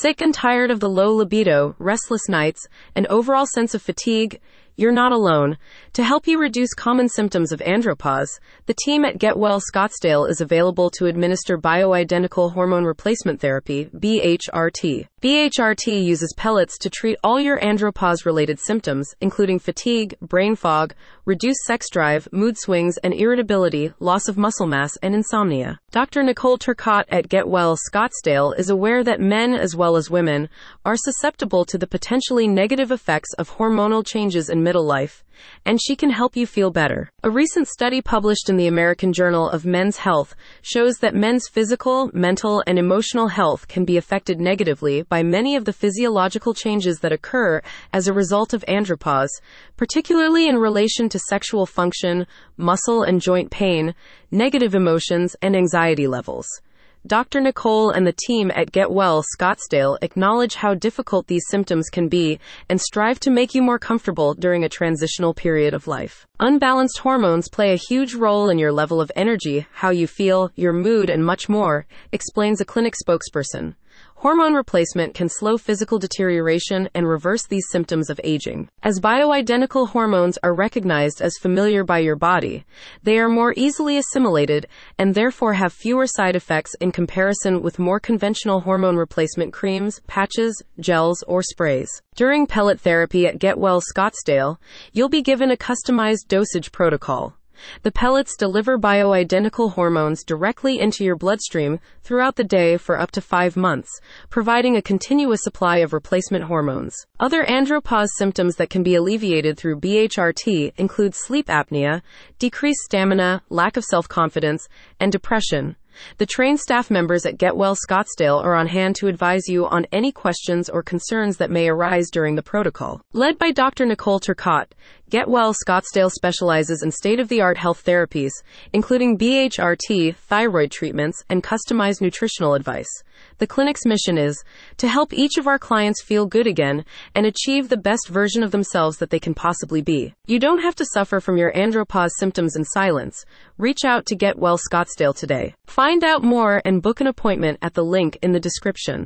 Sick and tired of the low libido, restless nights, and overall sense of fatigue? You're not alone. To help you reduce common symptoms of andropause, the team at Get Well Scottsdale is available to administer bioidentical hormone replacement therapy, BHRT. BHRT uses pellets to treat all your andropause related symptoms, including fatigue, brain fog, reduced sex drive, mood swings and irritability, loss of muscle mass, and insomnia. Dr. Nicole Turcotte at Get Well Scottsdale is aware that men as well as women are susceptible to the potentially negative effects of hormonal changes in middle life, and she can help you feel better. A recent study published in the American Journal of Men's Health shows that men's physical, mental, and emotional health can be affected negatively by many of the physiological changes that occur as a result of andropause, particularly in relation to sexual function, muscle and joint pain, negative emotions, and anxiety levels. Dr. Nicole and the team at Get Well Scottsdale acknowledge how difficult these symptoms can be and strive to make you more comfortable during a transitional period of life. Unbalanced hormones play a huge role in your level of energy, how you feel, your mood, and much more, explains a clinic spokesperson. Hormone replacement can slow physical deterioration and reverse these symptoms of aging. As bioidentical hormones are recognized as familiar by your body, they are more easily assimilated and therefore have fewer side effects in comparison with more conventional hormone replacement creams, patches, gels, or sprays. During pellet therapy at Get Well Scottsdale, you'll be given a customized dosage protocol. The pellets deliver bioidentical hormones directly into your bloodstream throughout the day for up to five months, providing a continuous supply of replacement hormones. Other andropause symptoms that can be alleviated through BHRT include sleep apnea, decreased stamina, lack of self confidence, and depression. The trained staff members at Get Well Scottsdale are on hand to advise you on any questions or concerns that may arise during the protocol. Led by Dr. Nicole Turcotte, Get Well Scottsdale specializes in state of the art health therapies, including BHRT, thyroid treatments, and customized nutritional advice. The clinic's mission is to help each of our clients feel good again and achieve the best version of themselves that they can possibly be. You don't have to suffer from your andropause symptoms in silence. Reach out to Get Well Scottsdale today. Find out more and book an appointment at the link in the description.